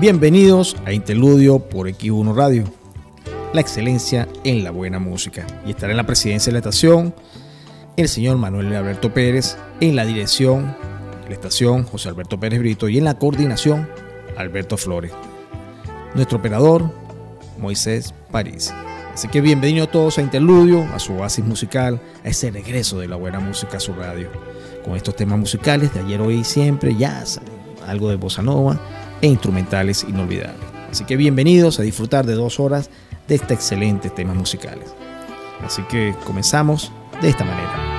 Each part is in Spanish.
Bienvenidos a Interludio por X1 Radio, la excelencia en la buena música. Y estará en la presidencia de la estación el señor Manuel Alberto Pérez, en la dirección de la estación José Alberto Pérez Brito y en la coordinación Alberto Flores. Nuestro operador Moisés París. Así que bienvenidos todos a Interludio, a su oasis musical, a ese regreso de la buena música a su radio. Con estos temas musicales de ayer, hoy y siempre, jazz, algo de bossa nova e instrumentales inolvidables. Así que bienvenidos a disfrutar de dos horas de estos excelentes temas musicales. Así que comenzamos de esta manera.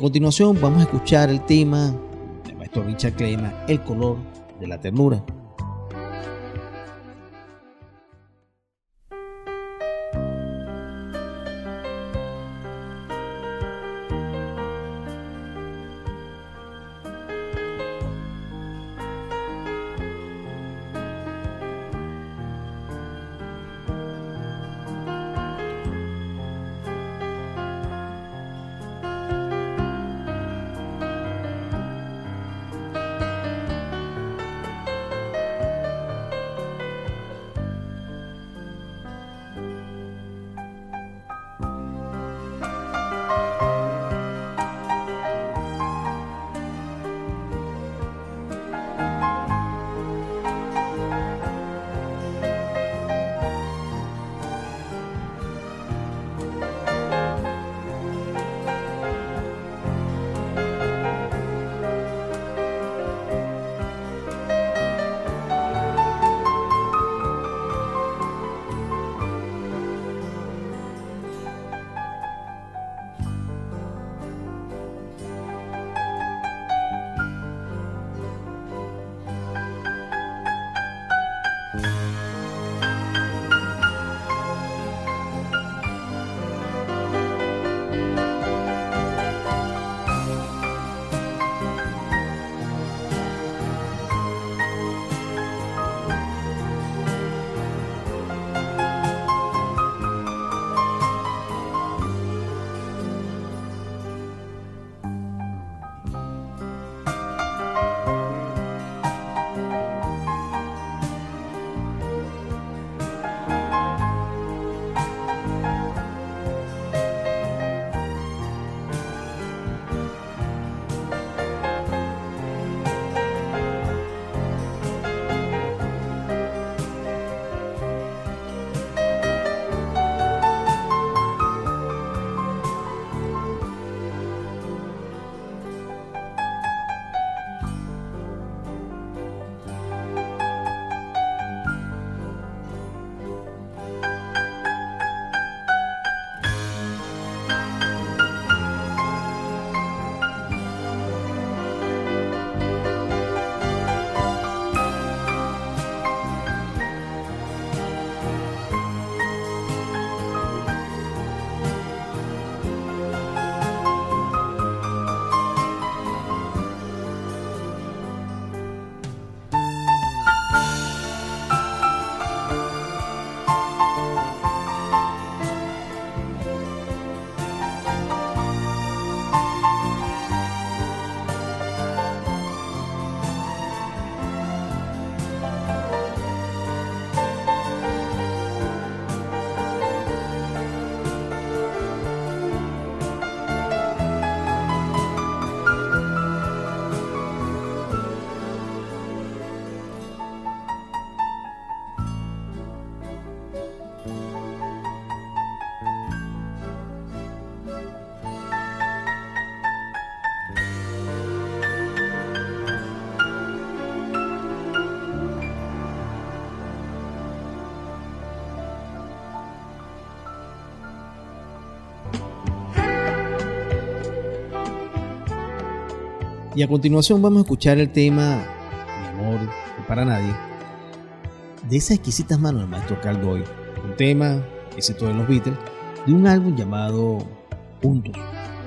A continuación vamos a escuchar el tema maestro Richard Klema, El color de la ternura. Y a continuación vamos a escuchar el tema Mi amor para nadie de esas exquisitas manos del maestro Caldoy, un tema, éxito de los Beatles, de un álbum llamado Juntos,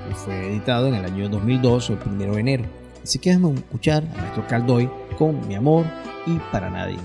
que fue editado en el año 2002 el 1 de enero. Así que vamos a escuchar al maestro Caldoy con Mi amor y para nadie.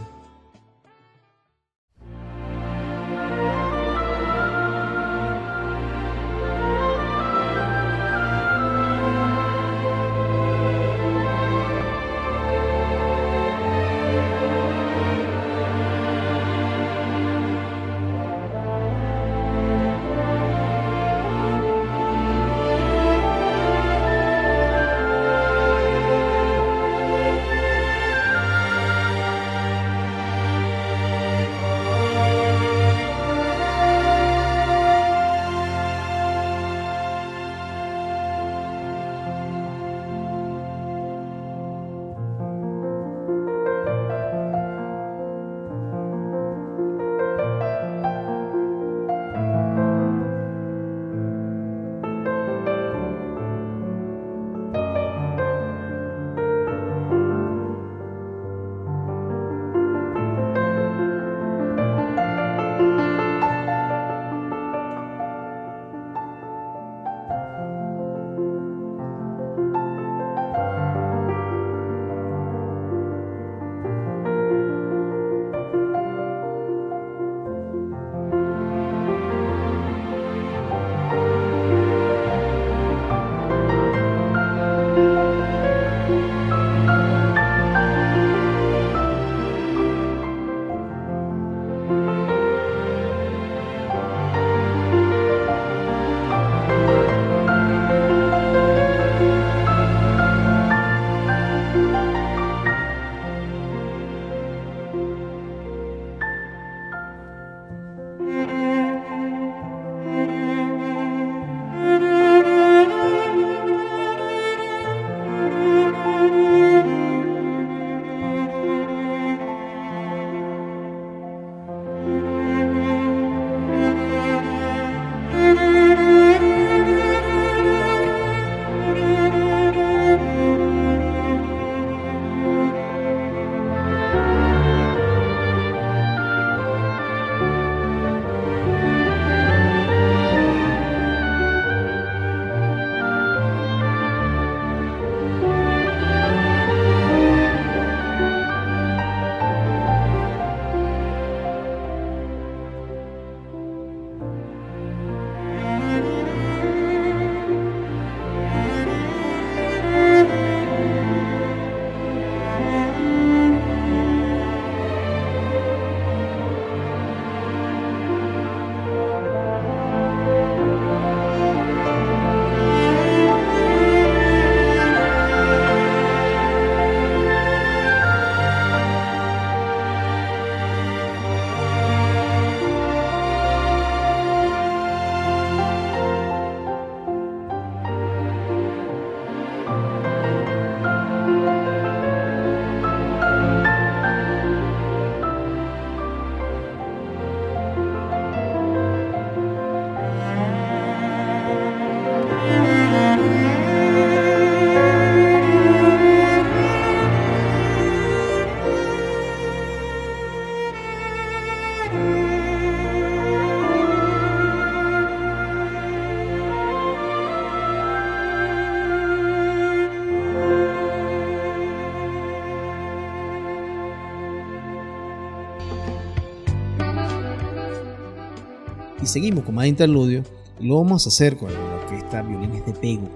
Seguimos con más interludio y lo vamos a hacer con la orquesta Violines de Pego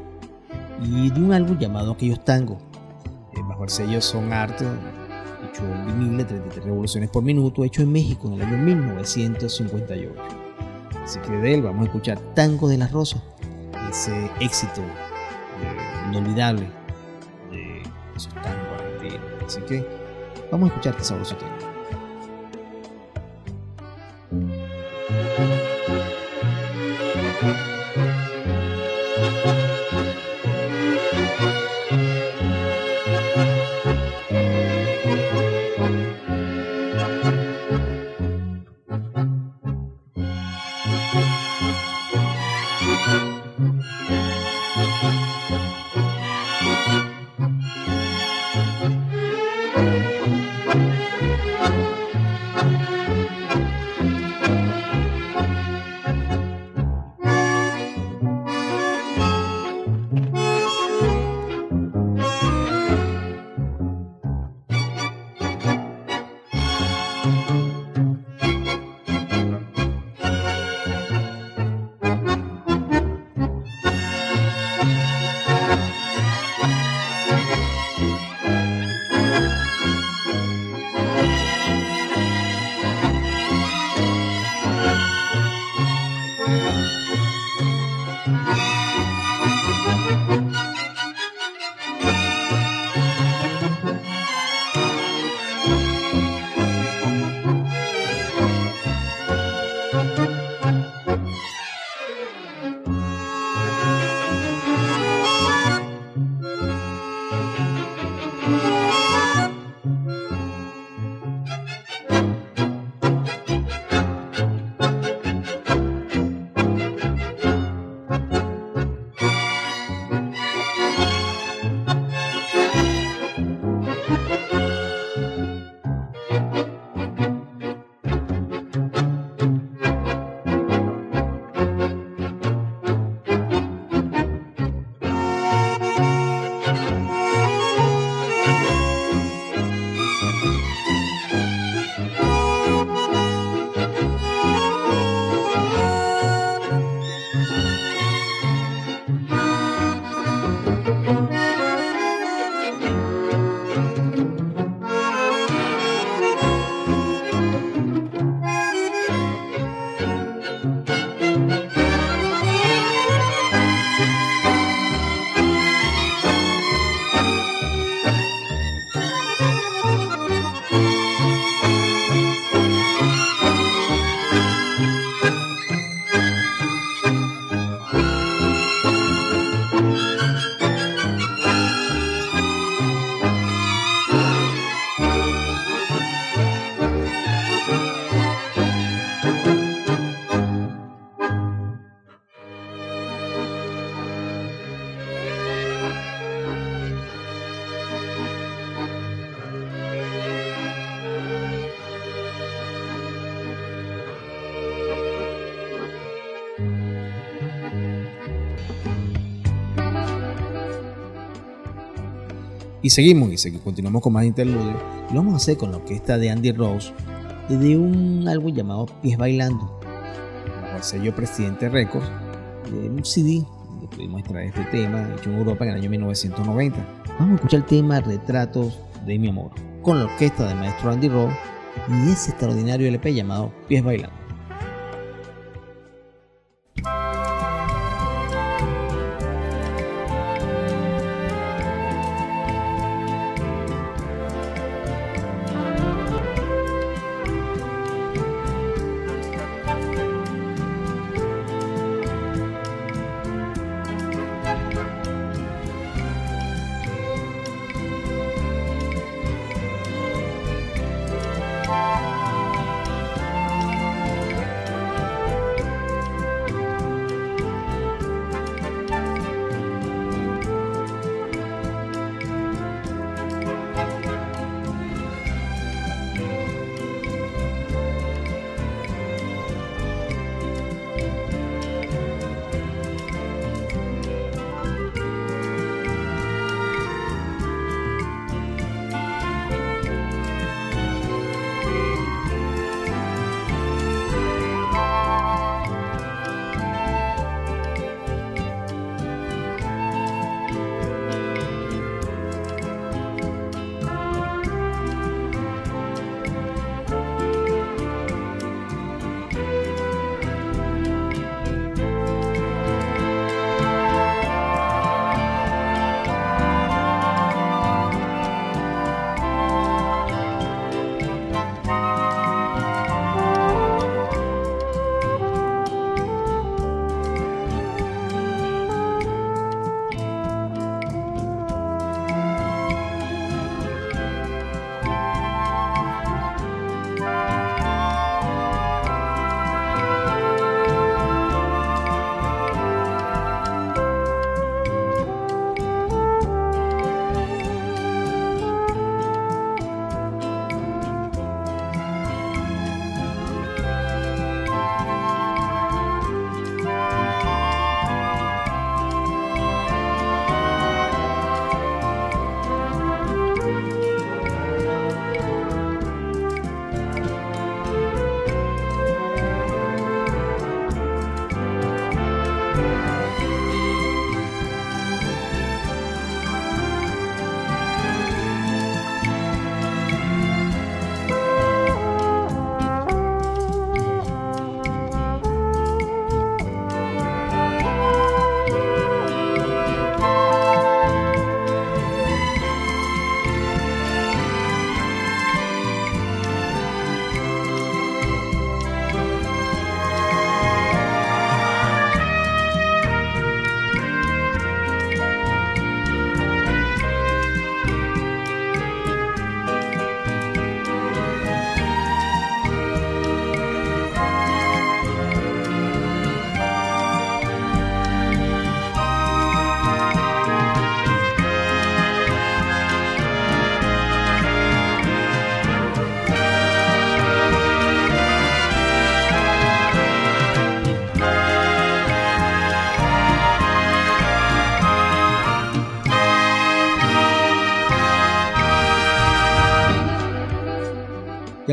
y de un álbum llamado Aquellos Tangos. Eh, bajo el sello Son Arte, hecho en vinil de 33 revoluciones por minuto, hecho en México en el año 1958. Así que de él vamos a escuchar Tango de las Rosas, ese éxito eh, inolvidable de esos tangos argentinos. Así que vamos a escuchar este sabroso tema. Y seguimos y seguimos, continuamos con más interludios. Lo vamos a hacer con la orquesta de Andy Rose desde un álbum llamado Pies Bailando, bajo el sello Presidente Records, de un CD donde pudimos extraer este tema, hecho en Europa en el año 1990. Vamos a escuchar el tema Retratos de mi amor, con la orquesta del maestro Andy Rose y ese extraordinario LP llamado Pies Bailando.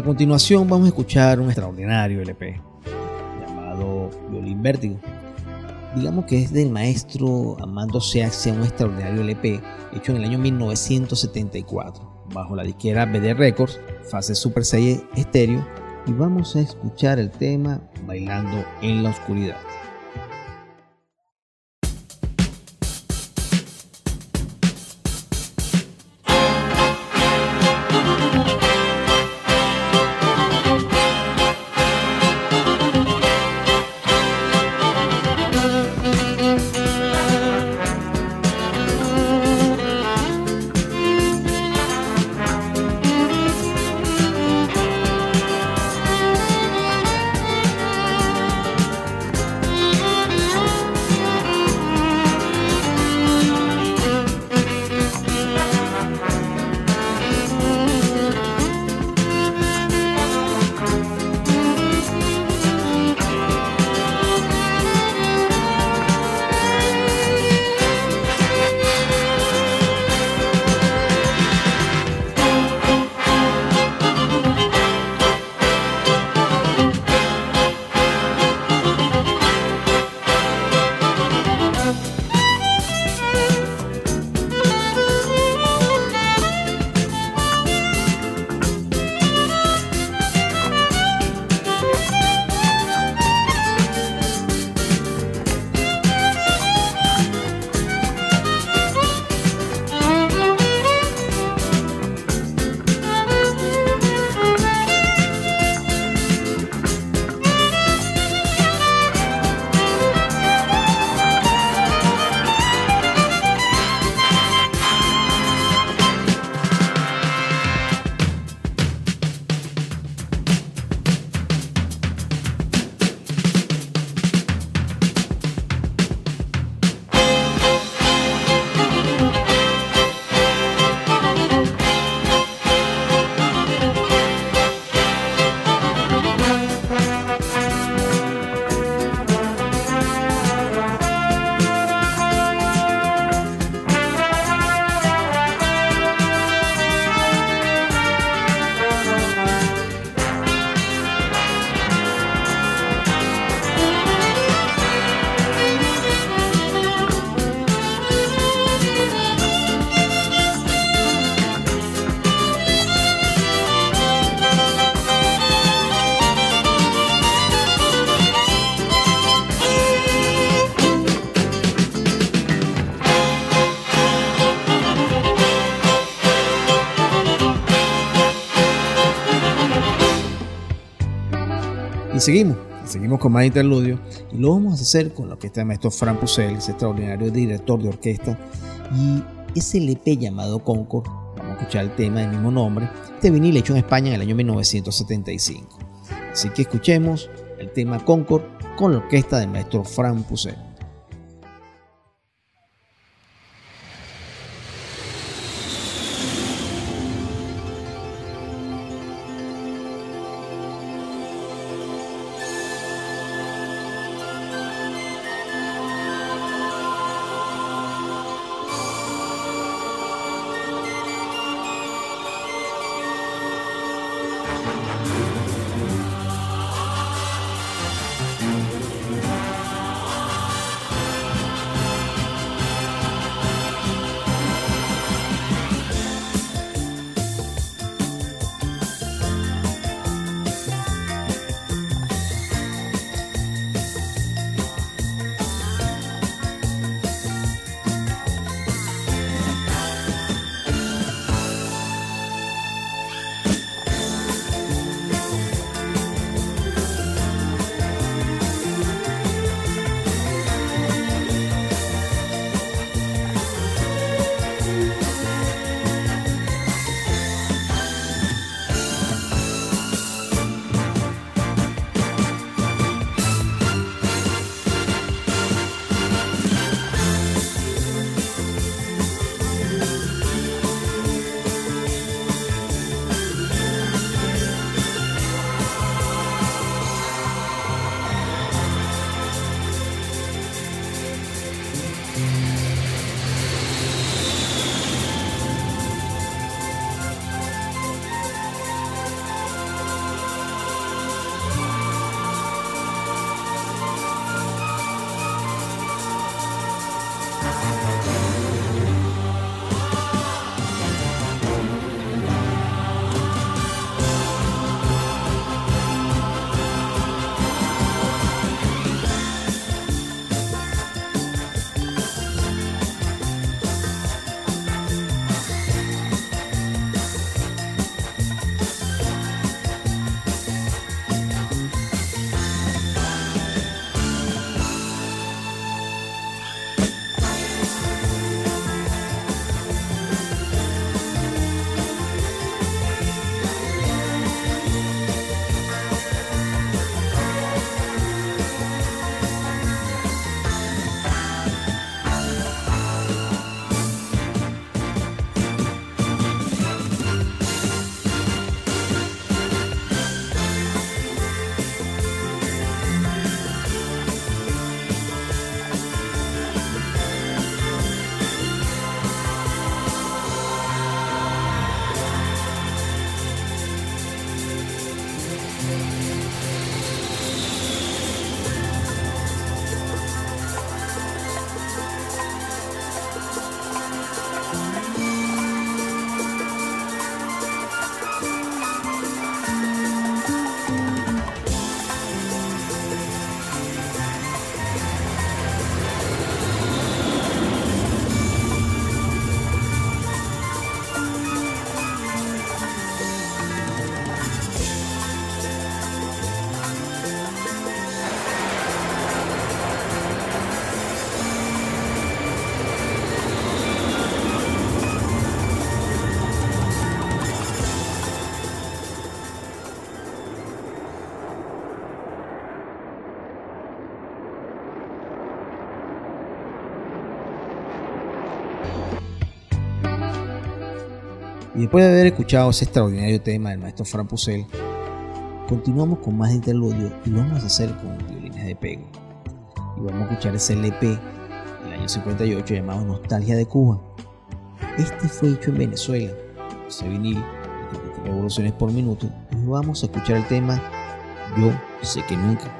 A continuación vamos a escuchar un extraordinario LP llamado Violín Vértigo. Digamos que es del maestro Amando Seaxia, un extraordinario LP hecho en el año 1974 bajo la disquera BD Records, fase Super 6 estéreo y vamos a escuchar el tema Bailando en la Oscuridad. Seguimos, seguimos con más interludio y lo vamos a hacer con lo que está el maestro Fran Pusel, ese extraordinario director de orquesta y ese LP llamado Concord, vamos a escuchar el tema del mismo nombre, este vinil hecho en España en el año 1975. Así que escuchemos el tema Concord con la orquesta del maestro Fran Pusel. Después de haber escuchado ese extraordinario tema del maestro Fran Pusel, continuamos con más interludio y vamos a hacer con violines de pego. Y vamos a escuchar ese LP del año 58 llamado Nostalgia de Cuba. Este fue hecho en Venezuela, ese vinil, revoluciones por minuto, y vamos a escuchar el tema Yo sé que nunca,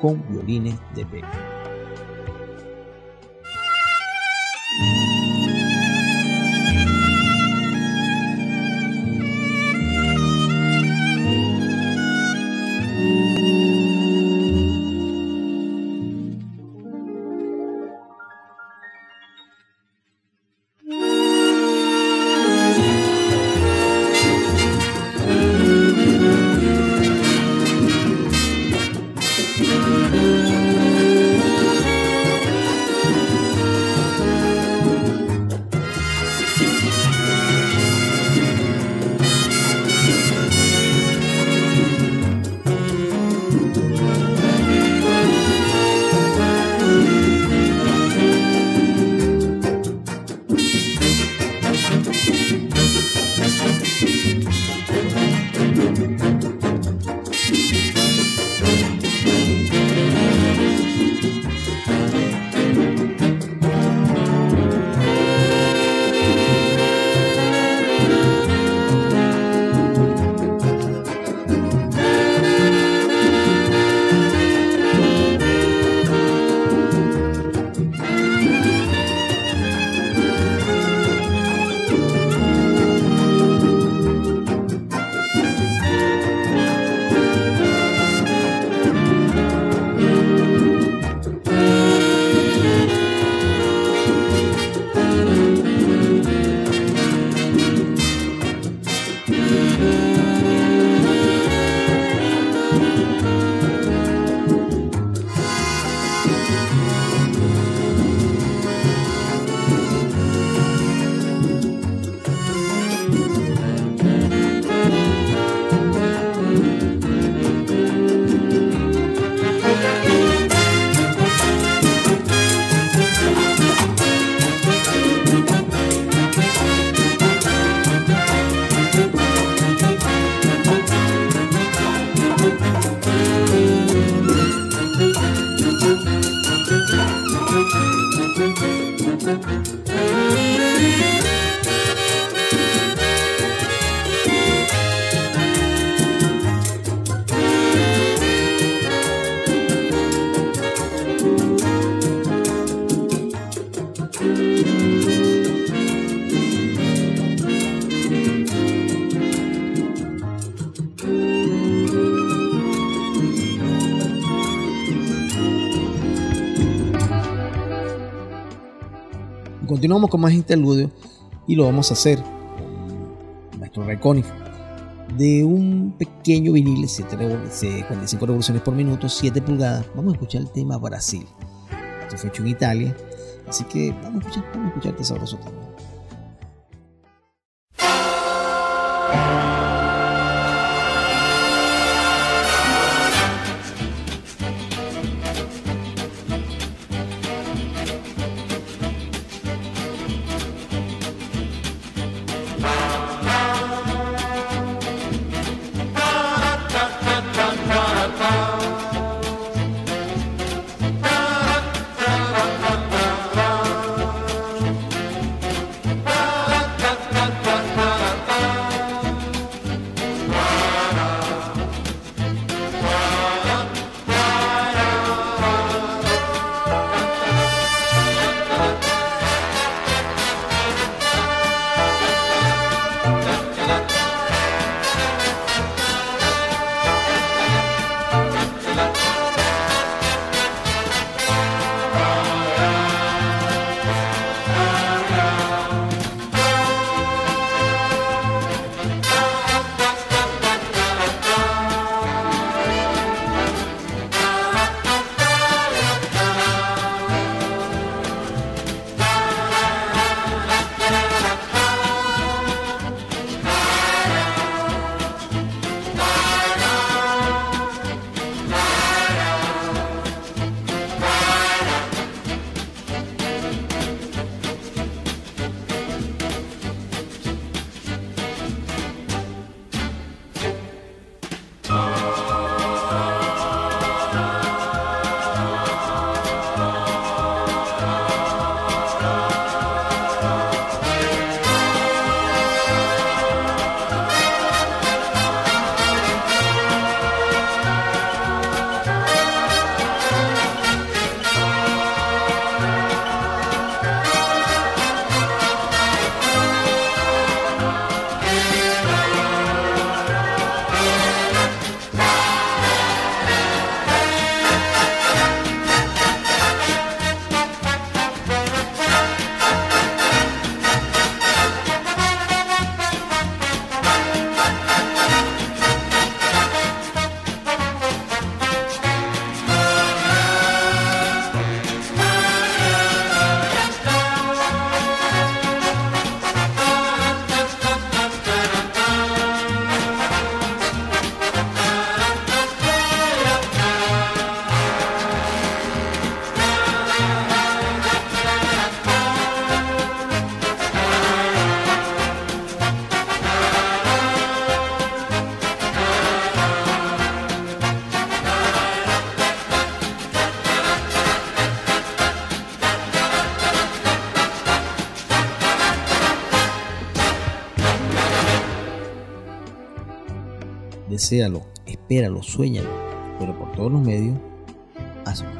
con violines de pego. Continuamos con más interludio y lo vamos a hacer con nuestro Recónico de un pequeño vinil, 45 revoluciones por minuto, 7 pulgadas. Vamos a escuchar el tema Brasil. Esto fue hecho en Italia, así que vamos a escuchar, vamos a escuchar este sabroso tema. Deséalo, espéralo, sueñalo, pero por todos los medios, hazlo.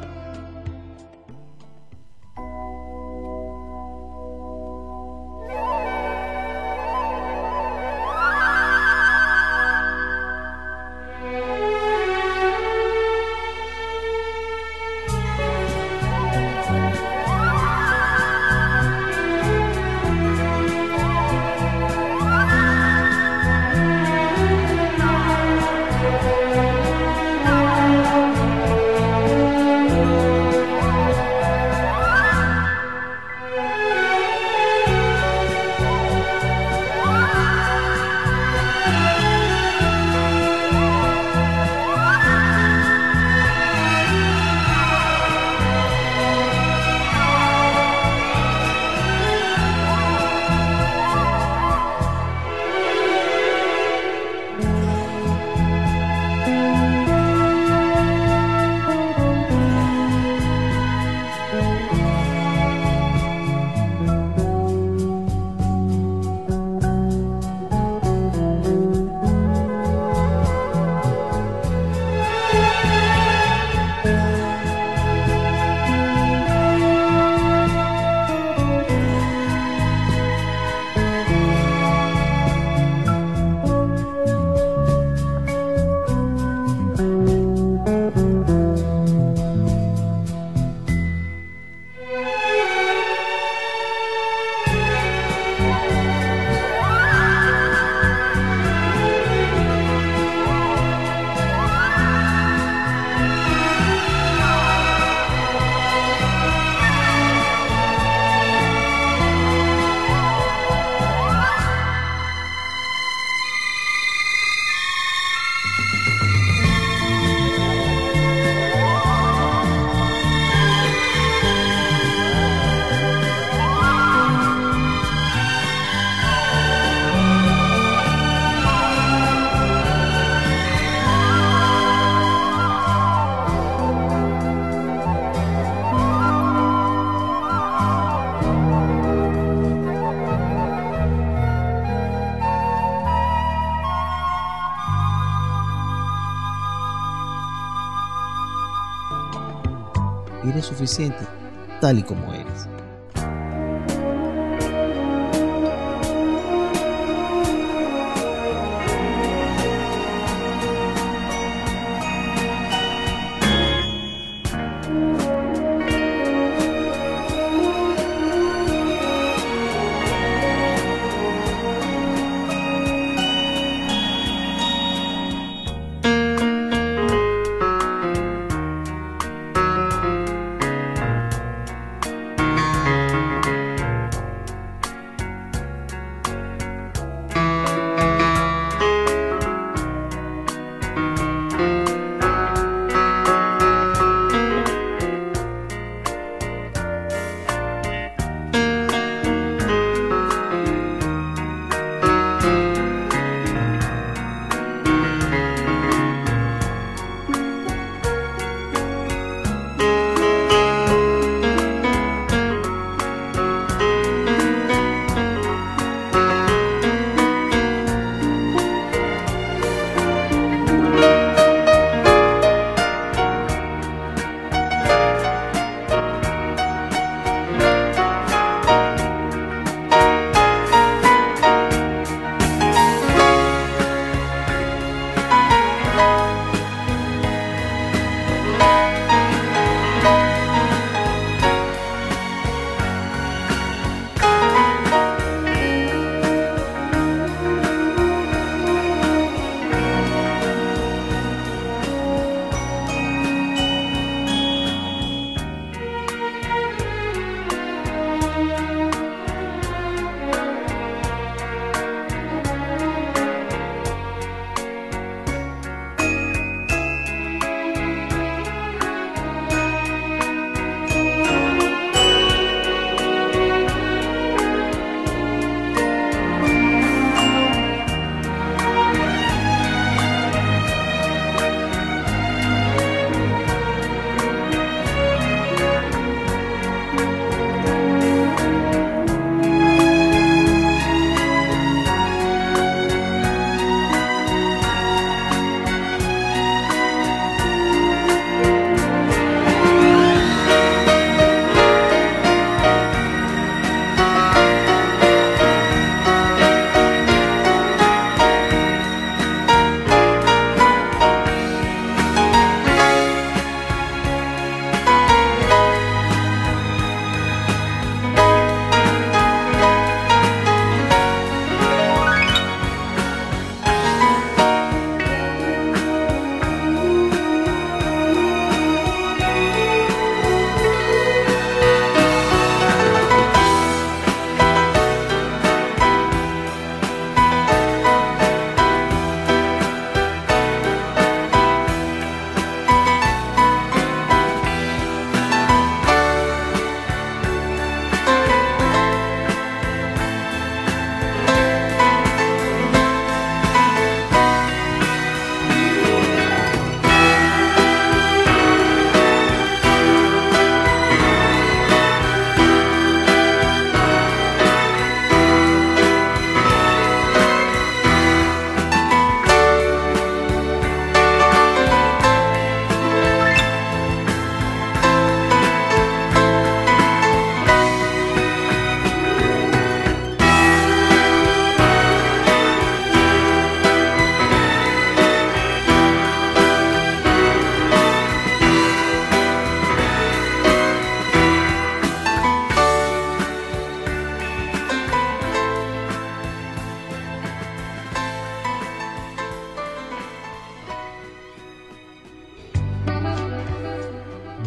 Suficiente tal y como eres.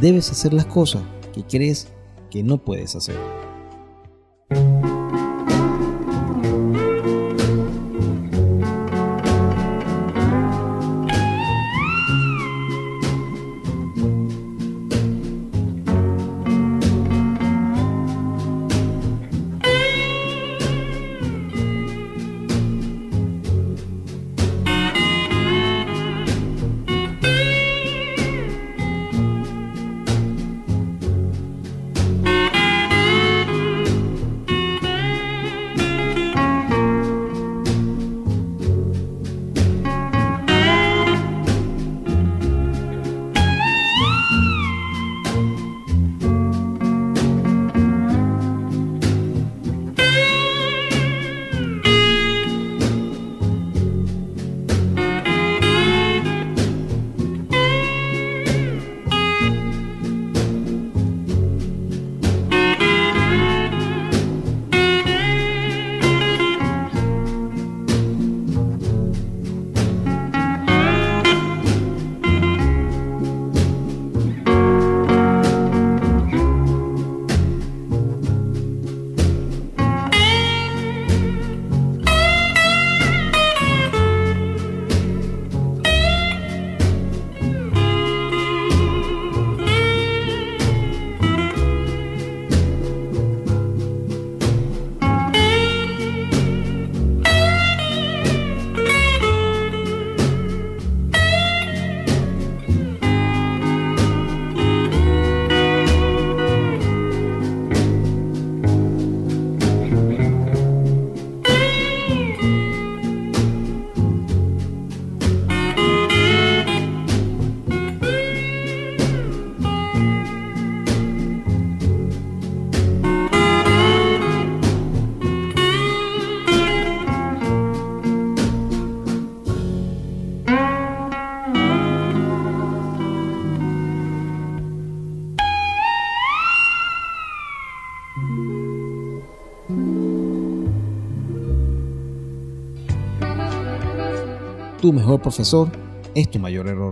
Debes hacer las cosas que crees que no puedes hacer. Mejor profesor es tu mayor error.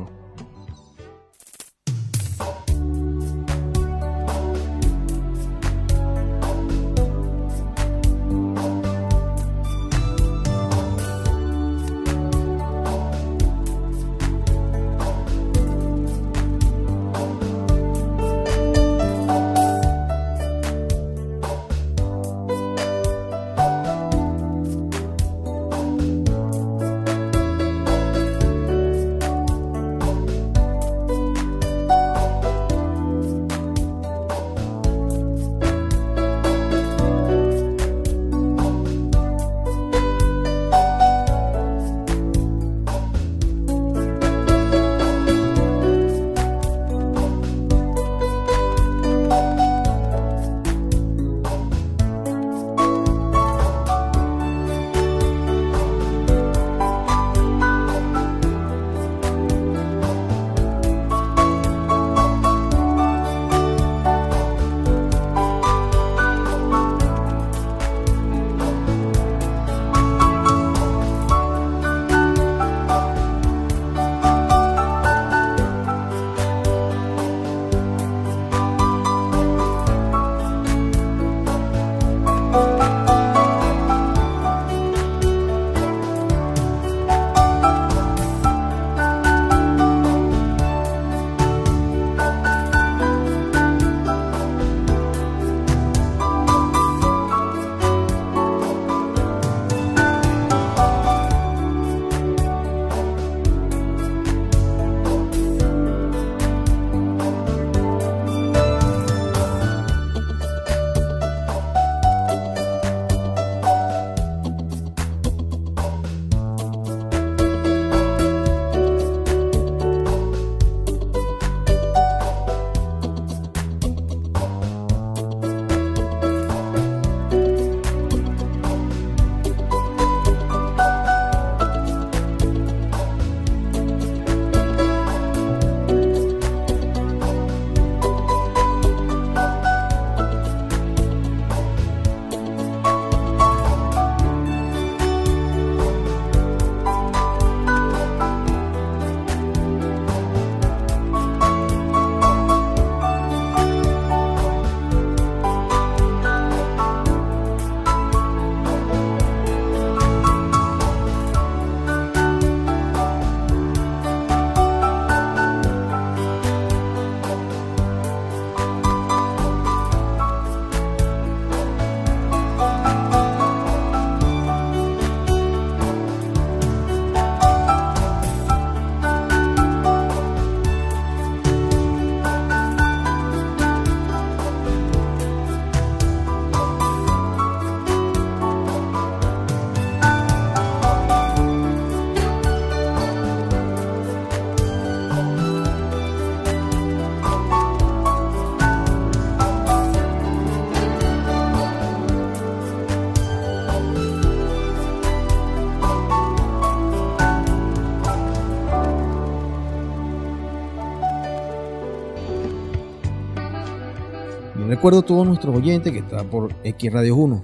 Recuerdo a todos nuestros oyentes que están por X Radio 1,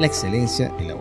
la excelencia y la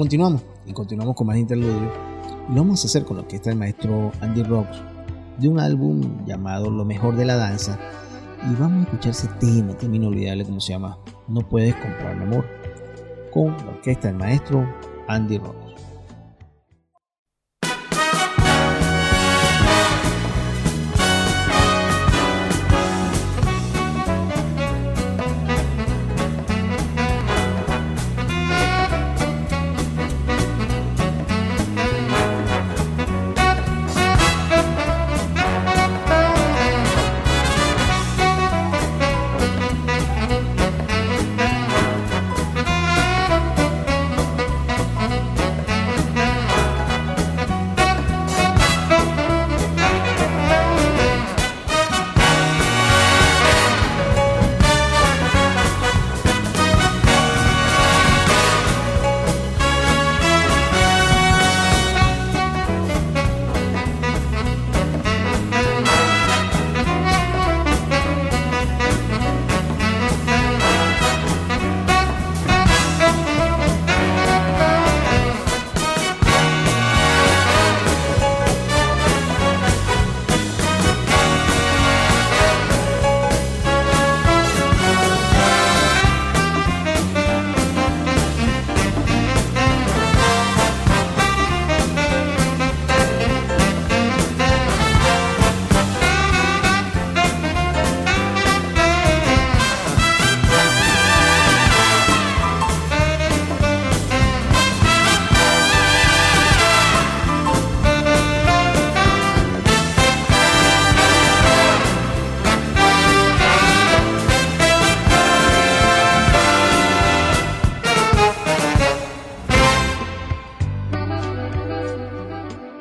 continuamos, y continuamos con más interludios. Y lo vamos a hacer con lo que está el maestro Andy Rocks de un álbum llamado Lo mejor de la danza. Y vamos a escuchar ese tema también inolvidable como se llama No puedes comprar el amor con la orquesta del maestro Andy Rocks.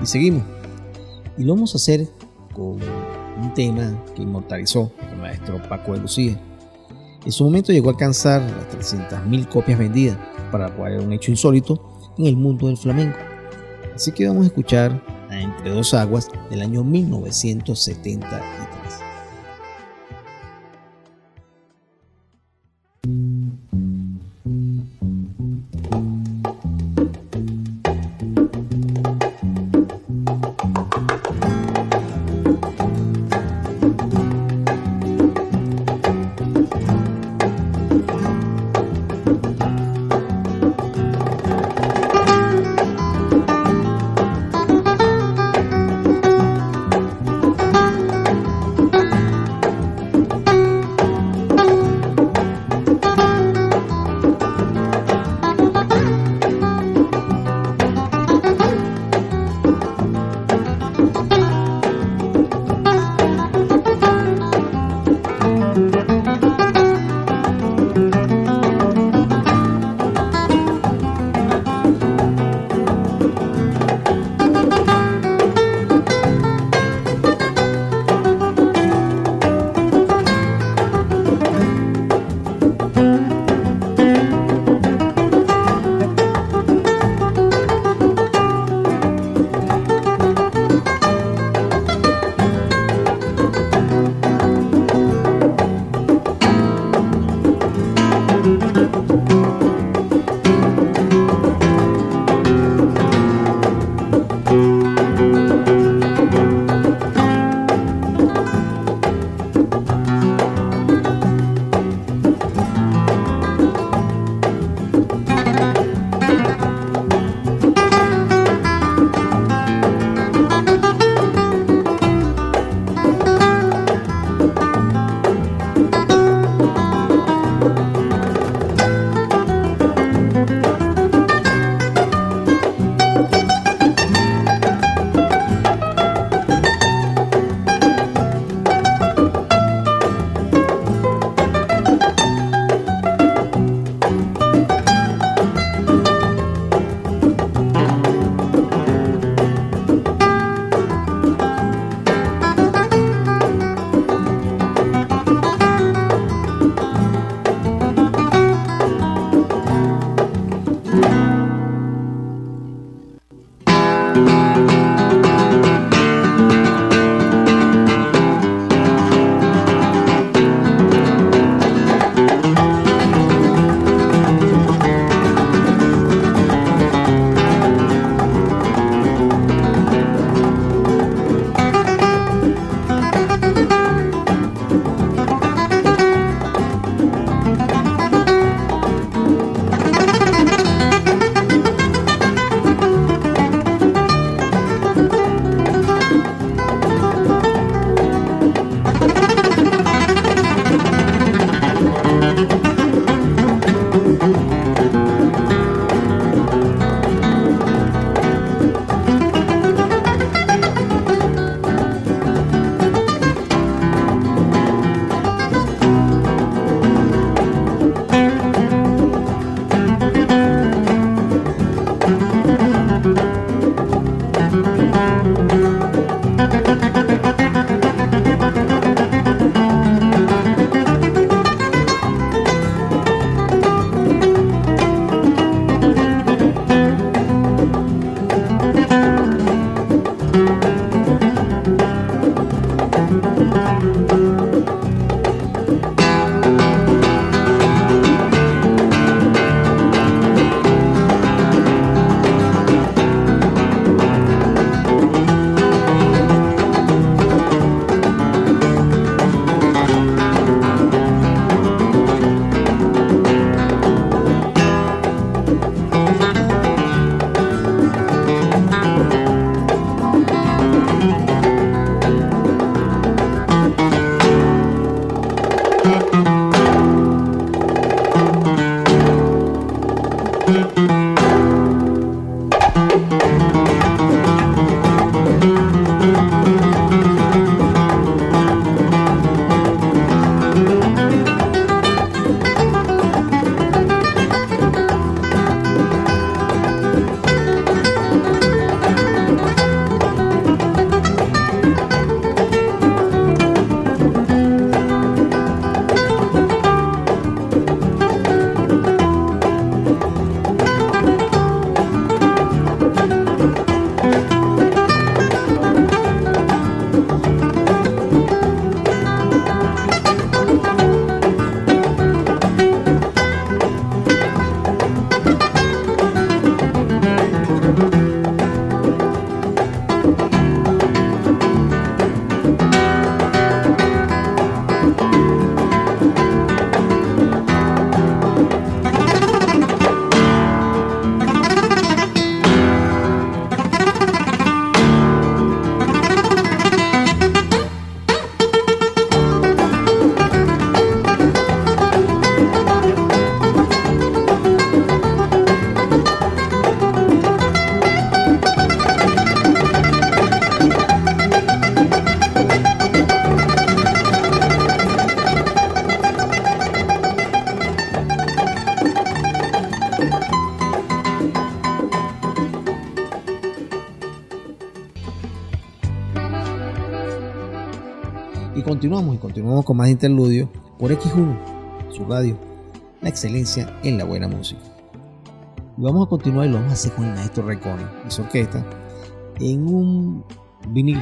Seguimos. Y lo vamos a hacer con un tema que inmortalizó el maestro Paco de Lucía. En su momento llegó a alcanzar las 300.000 copias vendidas, para cual era un hecho insólito en el mundo del flamenco. Así que vamos a escuchar a Entre dos aguas del año 1973. Continuamos y continuamos con más interludio por X1, su radio, la excelencia en la buena música. Y vamos a continuar y lo vamos a hacer con el maestro Recone y su orquesta en un vinil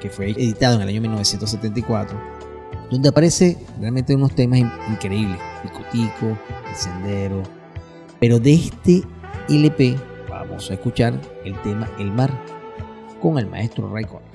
que fue editado en el año 1974, donde aparece realmente unos temas increíbles, Picotico, El Sendero, pero de este LP vamos a escuchar el tema El Mar con el maestro Recone.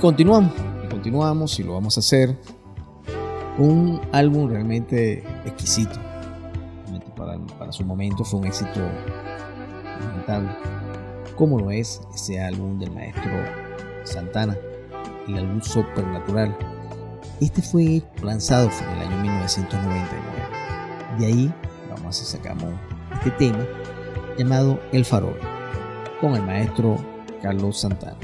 Continuamos, y continuamos y lo vamos a hacer. Un álbum realmente exquisito. Para, su momento fue un éxito lamentable. Como lo es ese álbum del maestro Santana, el álbum Supernatural. Este fue lanzado en el año 1999. De ahí vamos a sacamos este tema llamado El Farol con el maestro Carlos Santana.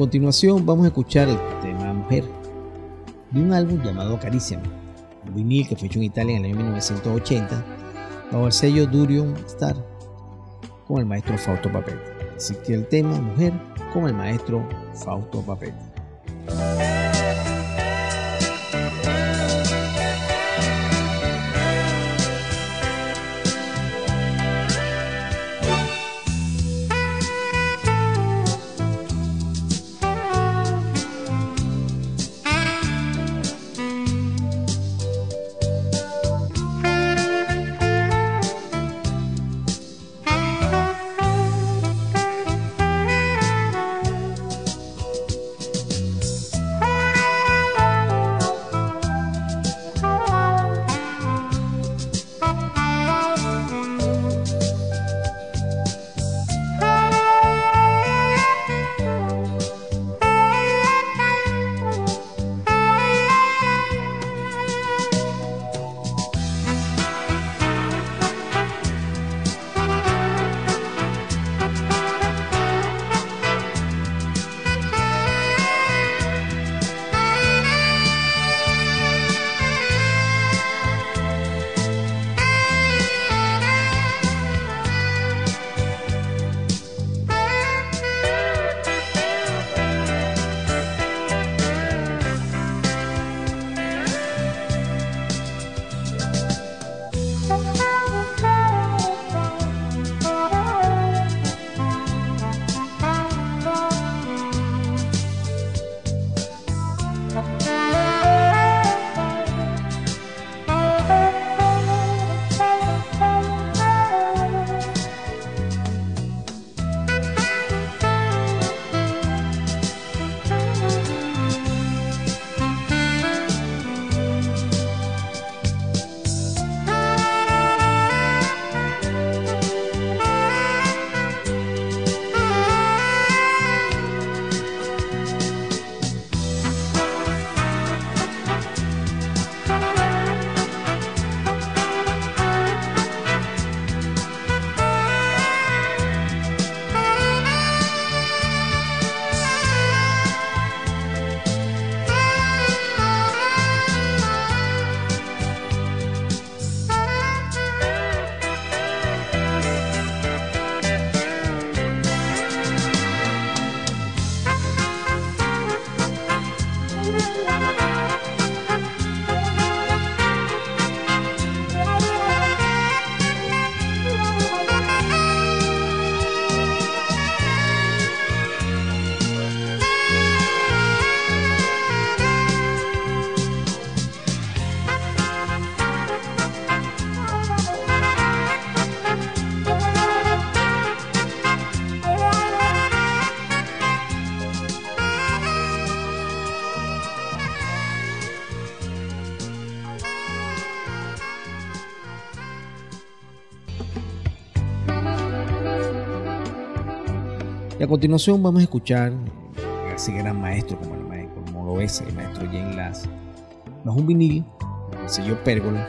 Continuación vamos a escuchar el tema Mujer de un álbum llamado Acariciame, un vinil que fue hecho en Italia en el año 1980 bajo el sello Durium Star con el maestro Fausto Papetti. Así que el tema Mujer con el maestro Fausto Papetti. Continuación vamos a escuchar a ese gran maestro como, el maestro, como lo es el maestro Jane Lass, más un vinil, el sello Pérgola,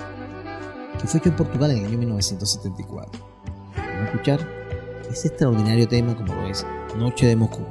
que fue hecho en Portugal en el año 1974. Vamos a escuchar ese extraordinario tema como lo es Noche de Moscú.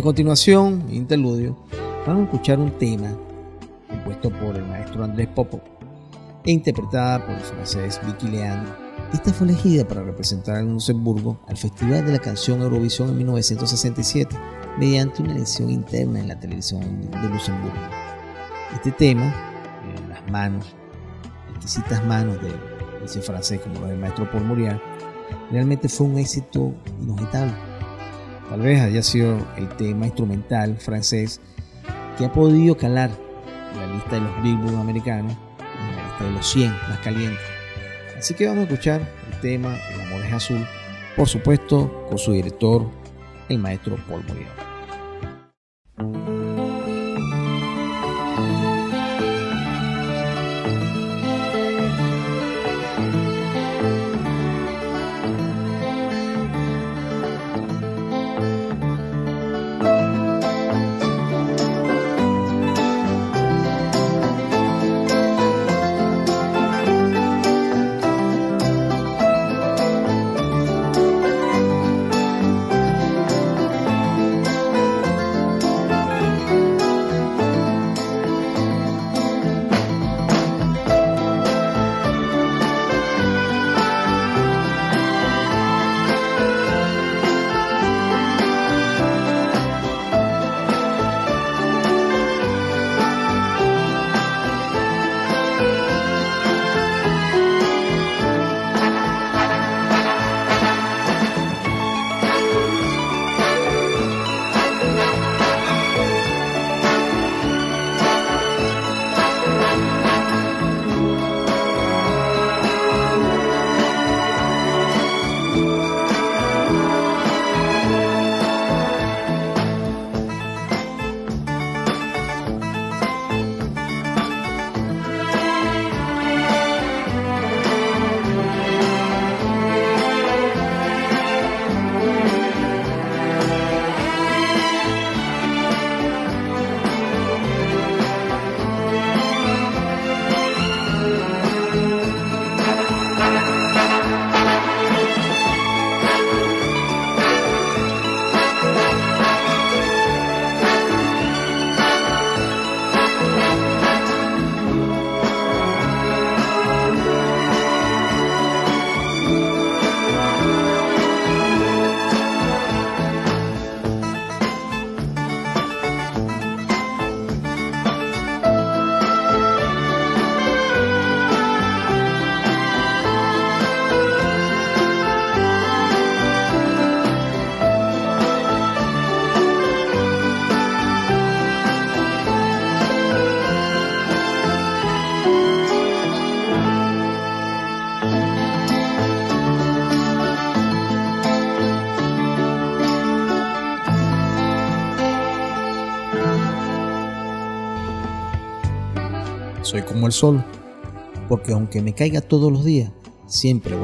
Y a continuación, interludio, vamos a escuchar un tema compuesto por el maestro Andrés Popo e interpretada por el francés Vicky Leandro. Esta fue elegida para representar a Luxemburgo al Festival de la Canción Eurovisión en 1967 mediante una elección interna en la televisión de Luxemburgo. Este tema, en las manos, exquisitas manos de ese francés como lo del maestro Paul Muriel, realmente fue un éxito inobjetable. Tal vez haya sido el tema instrumental francés que ha podido calar en la lista de los Billboard americanos, en la lista de los 100 más calientes. Así que vamos a escuchar el tema El amor es azul, por supuesto con su director, el maestro Paul Muriel. El sol, porque aunque me caiga todos los días, siempre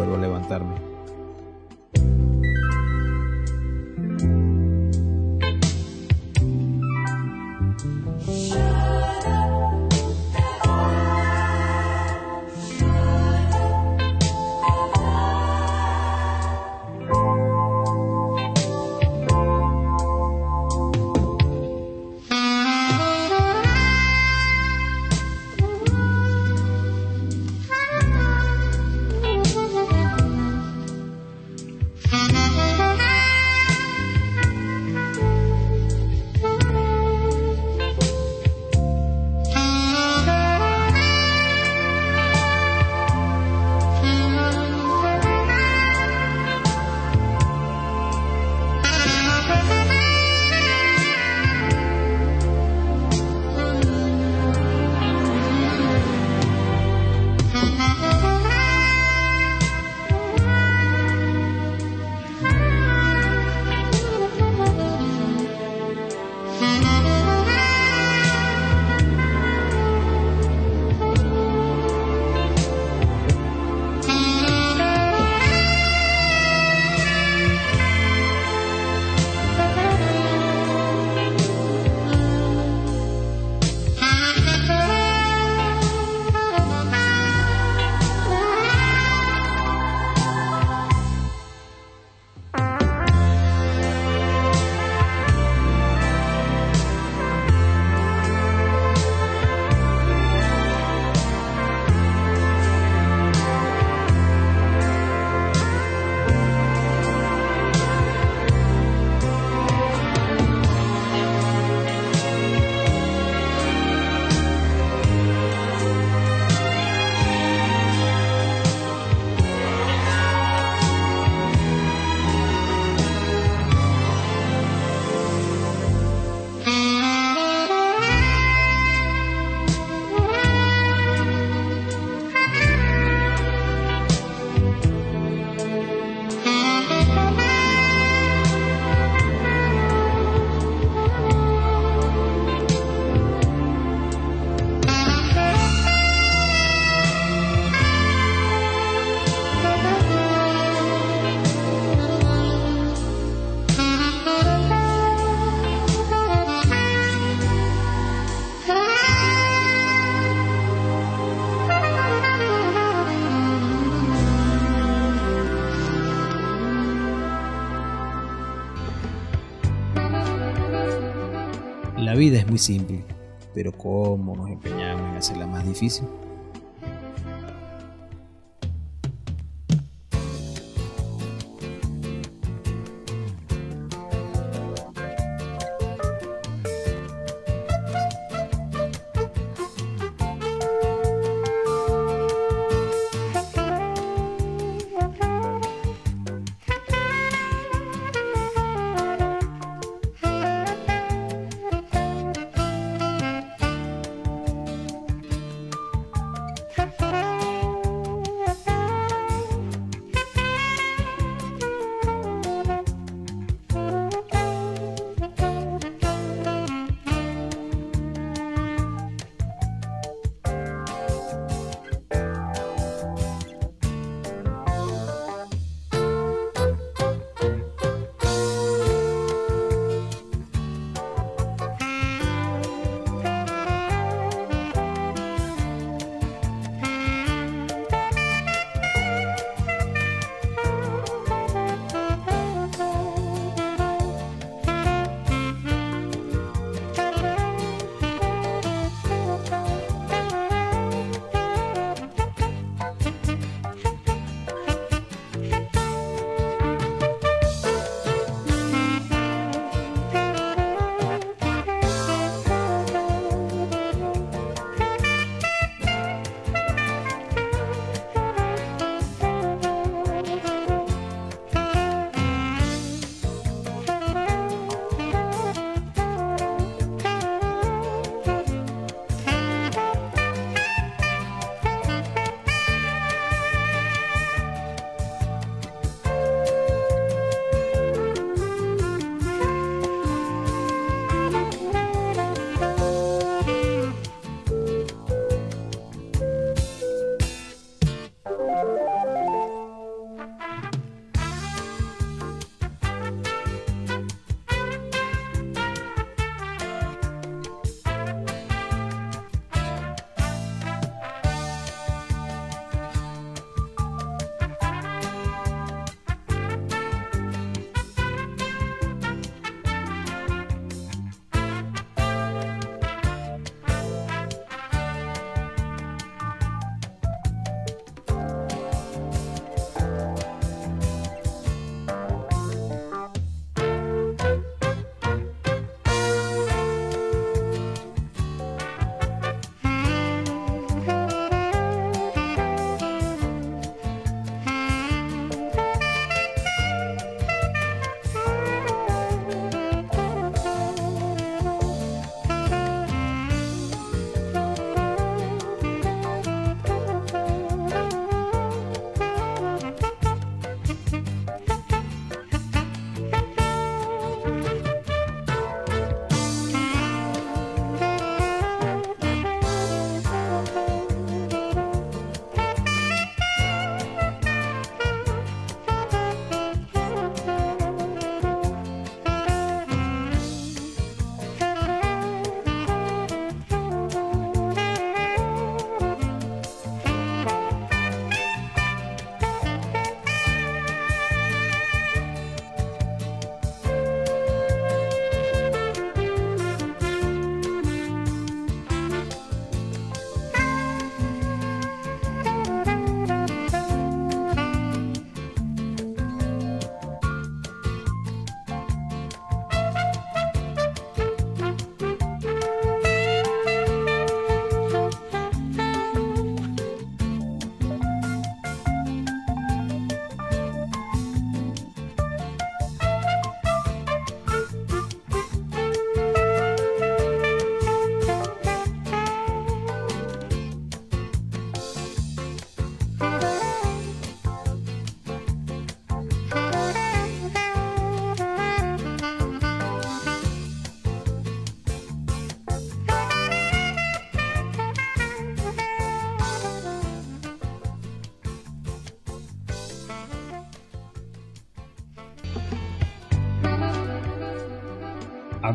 muy simple, pero cómo nos empeñamos en hacerla más difícil.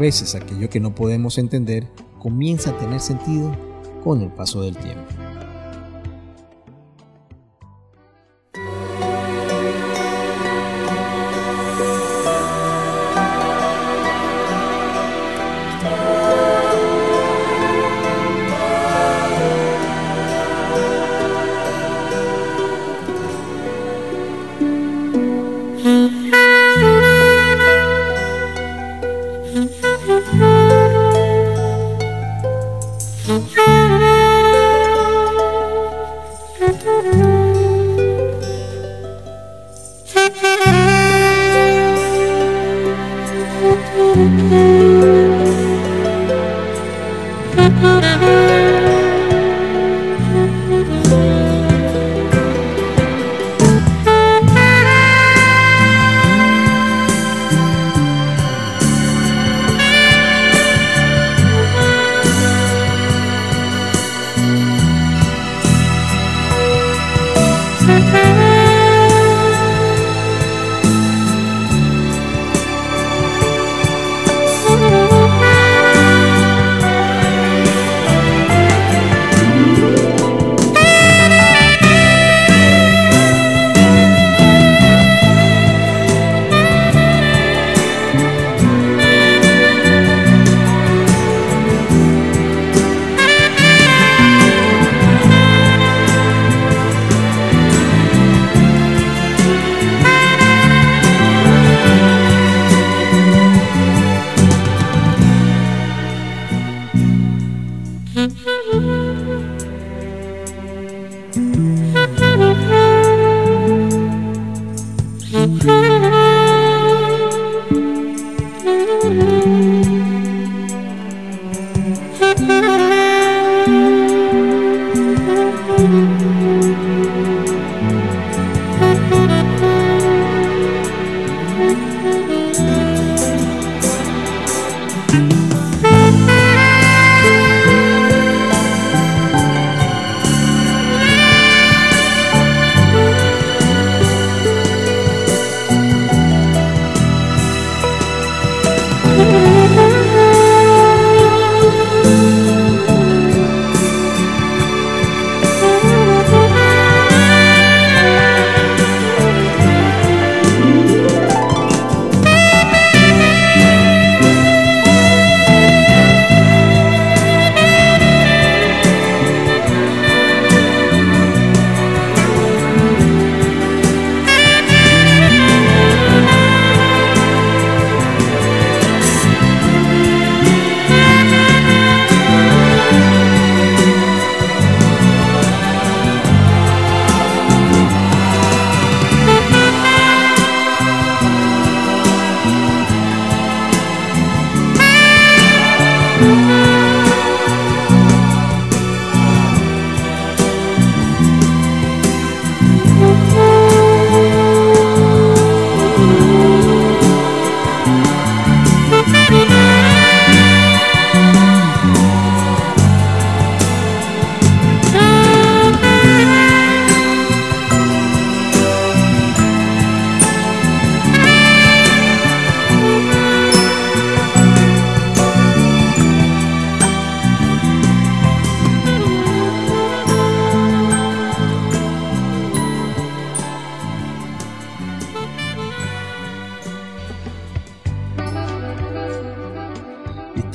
Veces aquello que no podemos entender comienza a tener sentido con el paso del tiempo.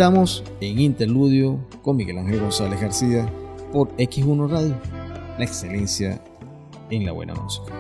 Estamos en Interludio con Miguel Ángel González García por X1 Radio, la excelencia en la buena música.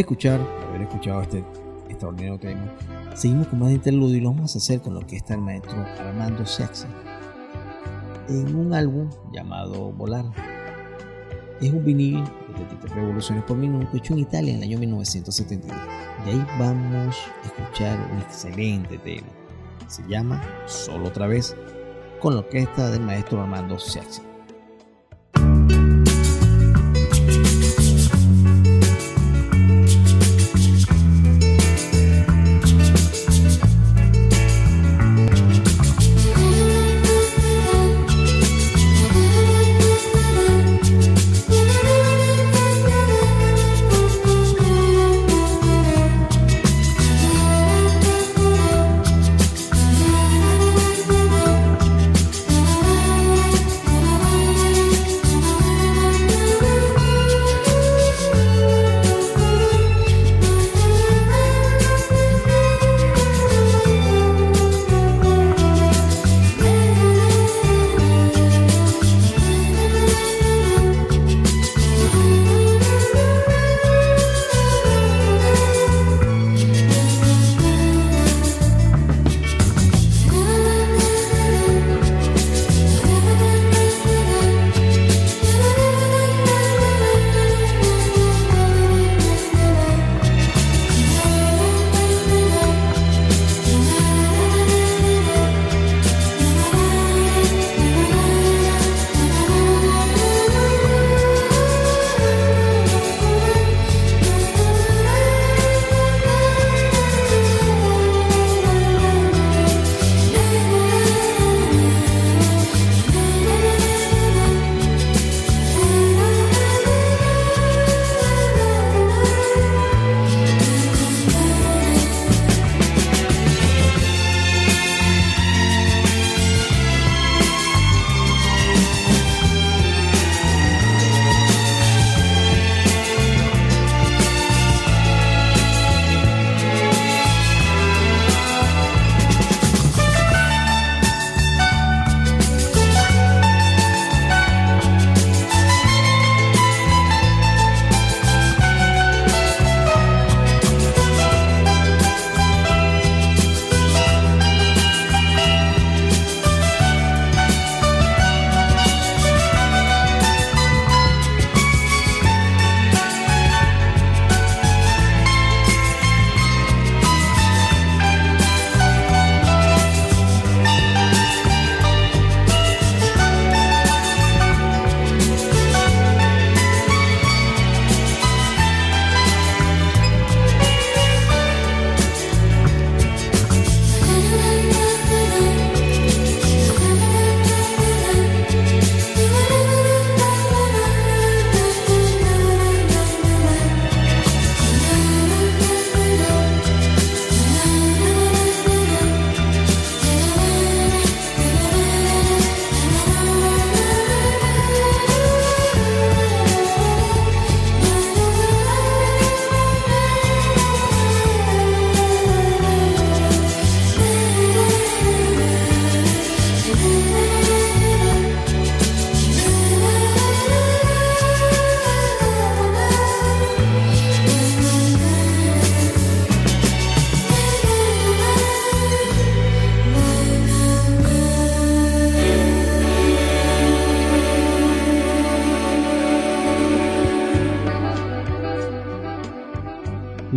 Escuchar, haber escuchado este extraordinario tema, seguimos con más interludio y lo vamos a hacer con lo que está el maestro Armando Sexy en un álbum llamado Volar. Es un vinil de 33 revoluciones por minuto hecho en Italia en el año 1972. Y ahí vamos a escuchar un excelente tema. Se llama Solo otra vez con la orquesta del maestro Armando Sexy.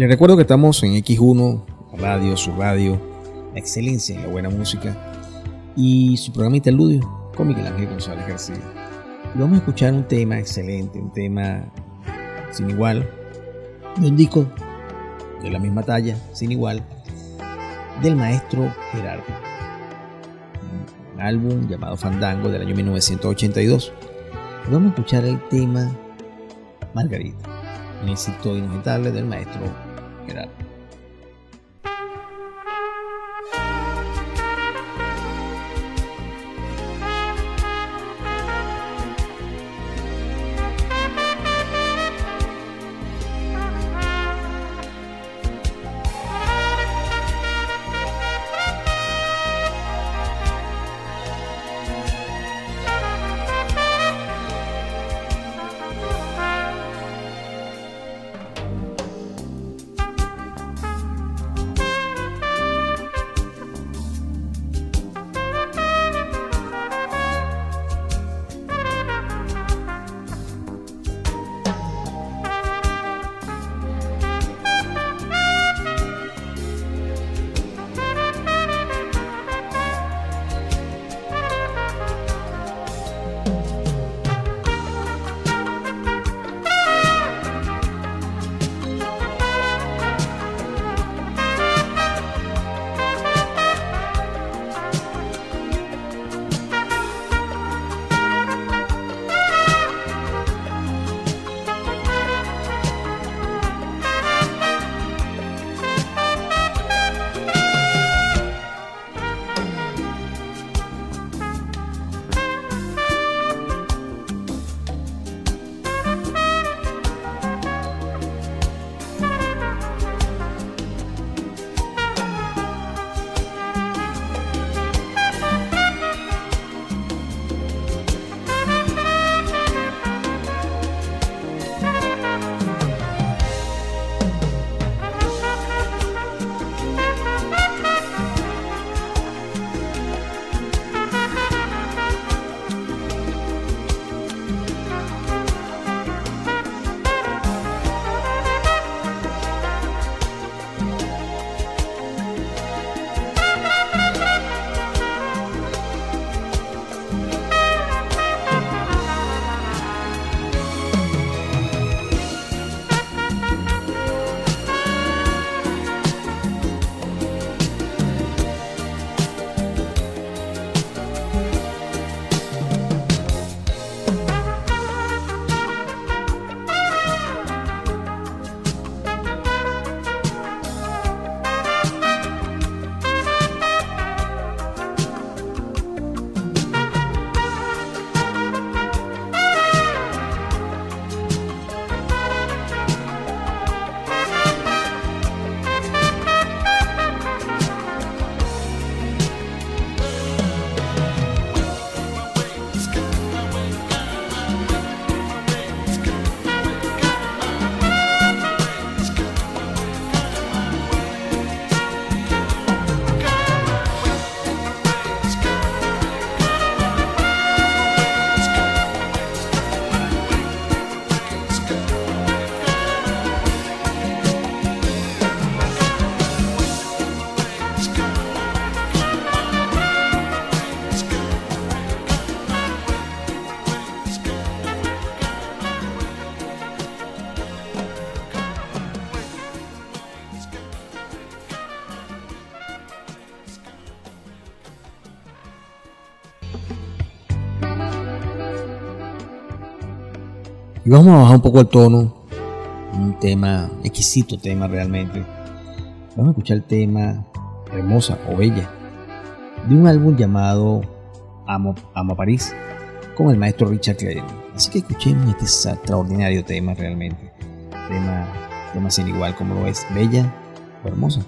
Les recuerdo que estamos en X1, radio, su radio, la excelencia en la buena música y su programa Interludio con Miguel Ángel González García. Y vamos a escuchar un tema excelente, un tema sin igual, de un disco de la misma talla, sin igual, del maestro Gerardo. Un álbum llamado Fandango del año 1982. vamos a escuchar el tema Margarita, un éxito inagotable del maestro Vamos a bajar un poco el tono. Un tema, exquisito tema realmente. Vamos a escuchar el tema Hermosa o Bella de un álbum llamado Amo, Amo París con el maestro Richard Clay. Así que escuchemos este extraordinario tema realmente. Tema, tema sin igual como lo es Bella o Hermosa.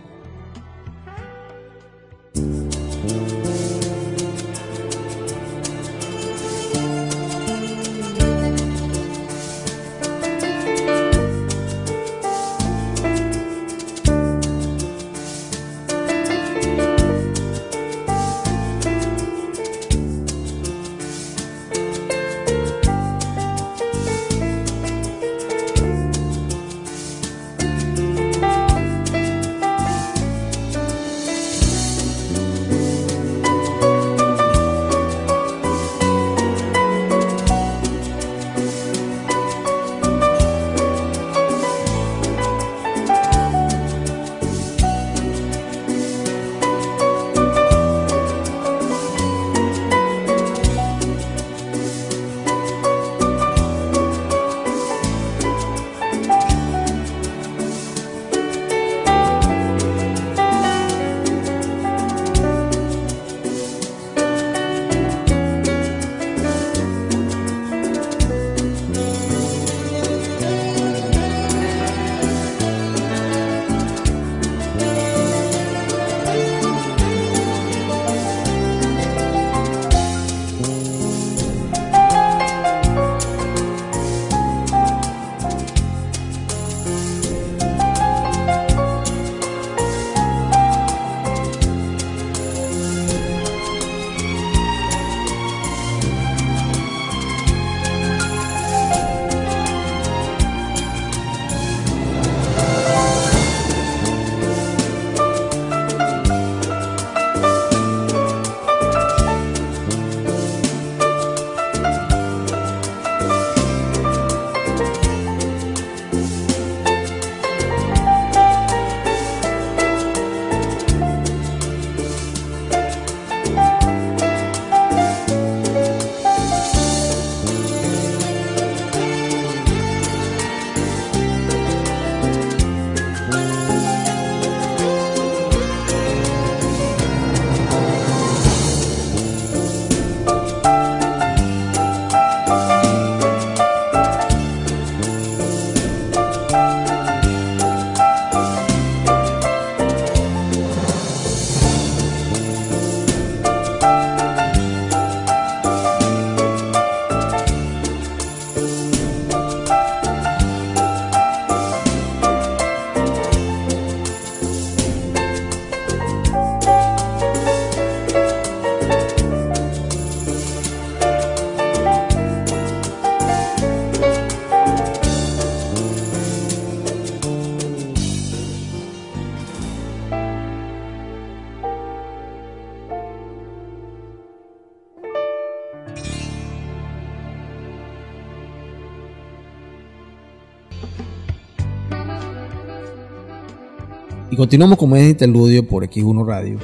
Continuamos con este interludio por X1 Radio.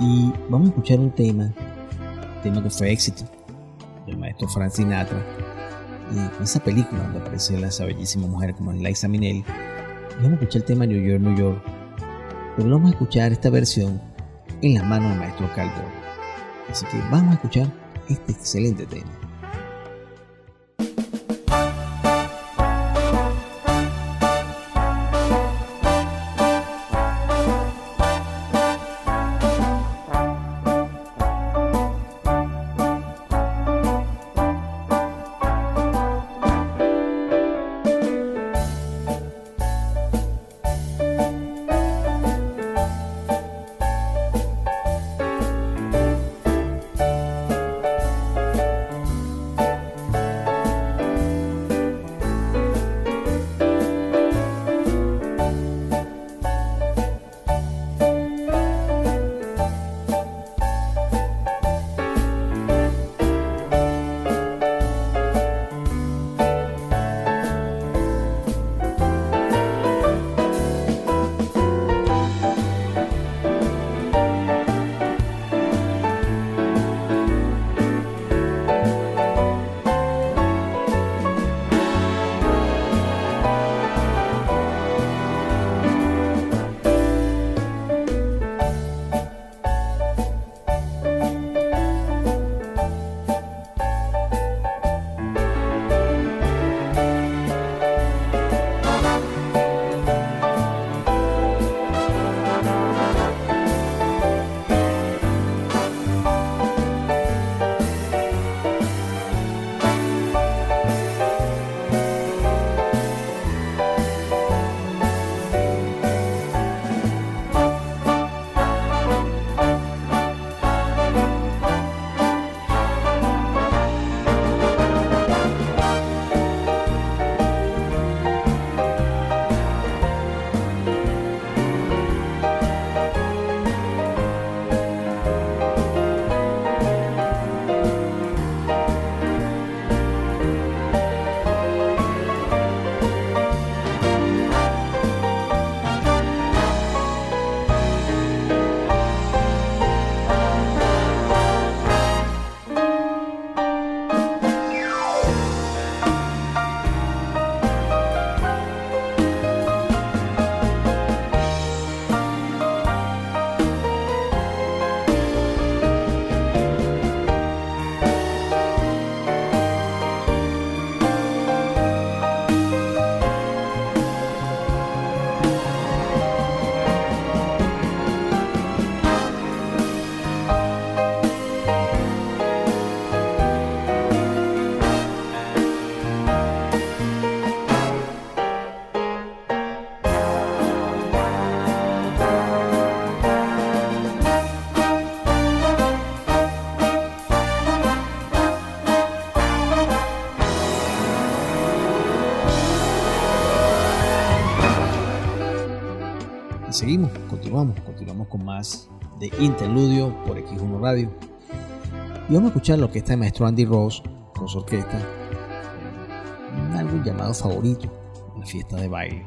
Y vamos a escuchar un tema, un tema que fue éxito, del maestro Frank Sinatra. Y esa película donde aparece esa bellísima mujer como Liza Minnelli. Y vamos a escuchar el tema New York, New York. Pero vamos a escuchar esta versión en las manos del maestro Calvo. Así que vamos a escuchar este excelente tema. Más de Interludio por X1 Radio. Y vamos a escuchar lo que está el maestro Andy Ross con su orquesta, un álbum llamado Favorito, la fiesta de baile.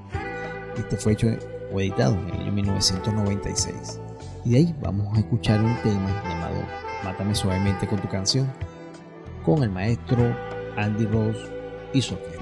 Este fue hecho o editado en el año 1996. Y de ahí vamos a escuchar un tema llamado Mátame suavemente con tu canción, con el maestro Andy Ross y su orquesta.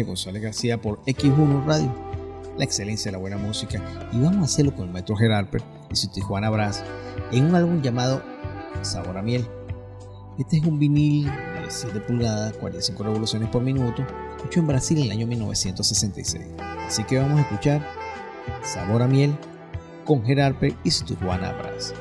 González García por X1 Radio, la excelencia de la buena música. Y vamos a hacerlo con el maestro Gerarper y su Tijuana Brass en un álbum llamado Sabor a Miel. Este es un vinil de 7 pulgadas, 45 revoluciones por minuto, hecho en Brasil en el año 1966. Así que vamos a escuchar Sabor a Miel con Gerarper y su Tijuana Brass.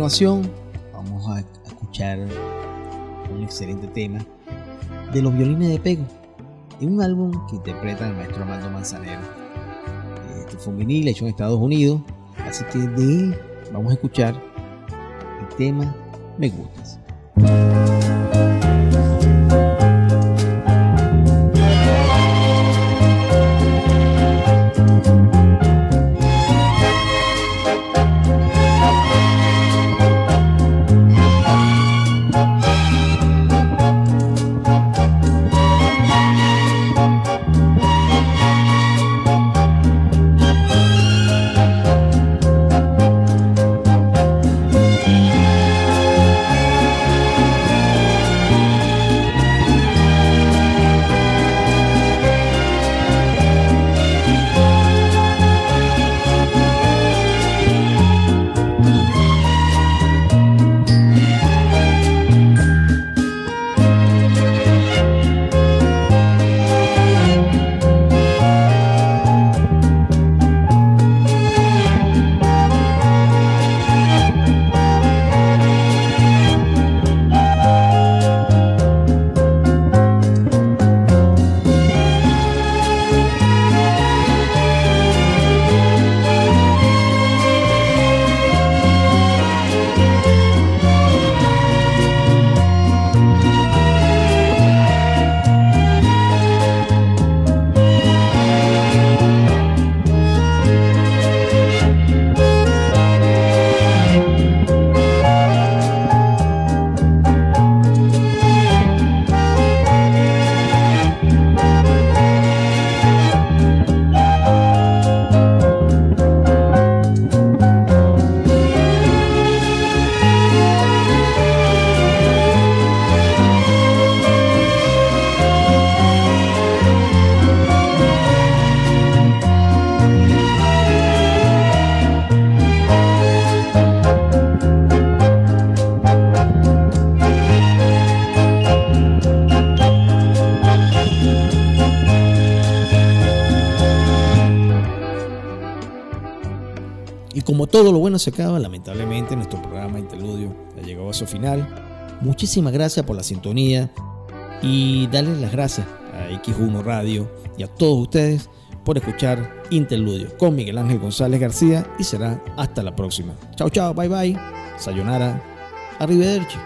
Continuación vamos a escuchar un excelente tema de los violines de pego en un álbum que interpreta el maestro Armando Manzanero. Este fue un vinil hecho en Estados Unidos, así que de él vamos a escuchar el tema Me Gustas. Todo lo bueno se acaba, lamentablemente nuestro programa Interludio ha llegado a su final. Muchísimas gracias por la sintonía y darles las gracias a X1 Radio y a todos ustedes por escuchar Interludio con Miguel Ángel González García y será hasta la próxima. Chao, chao, bye bye. Sayonara, arrivederci.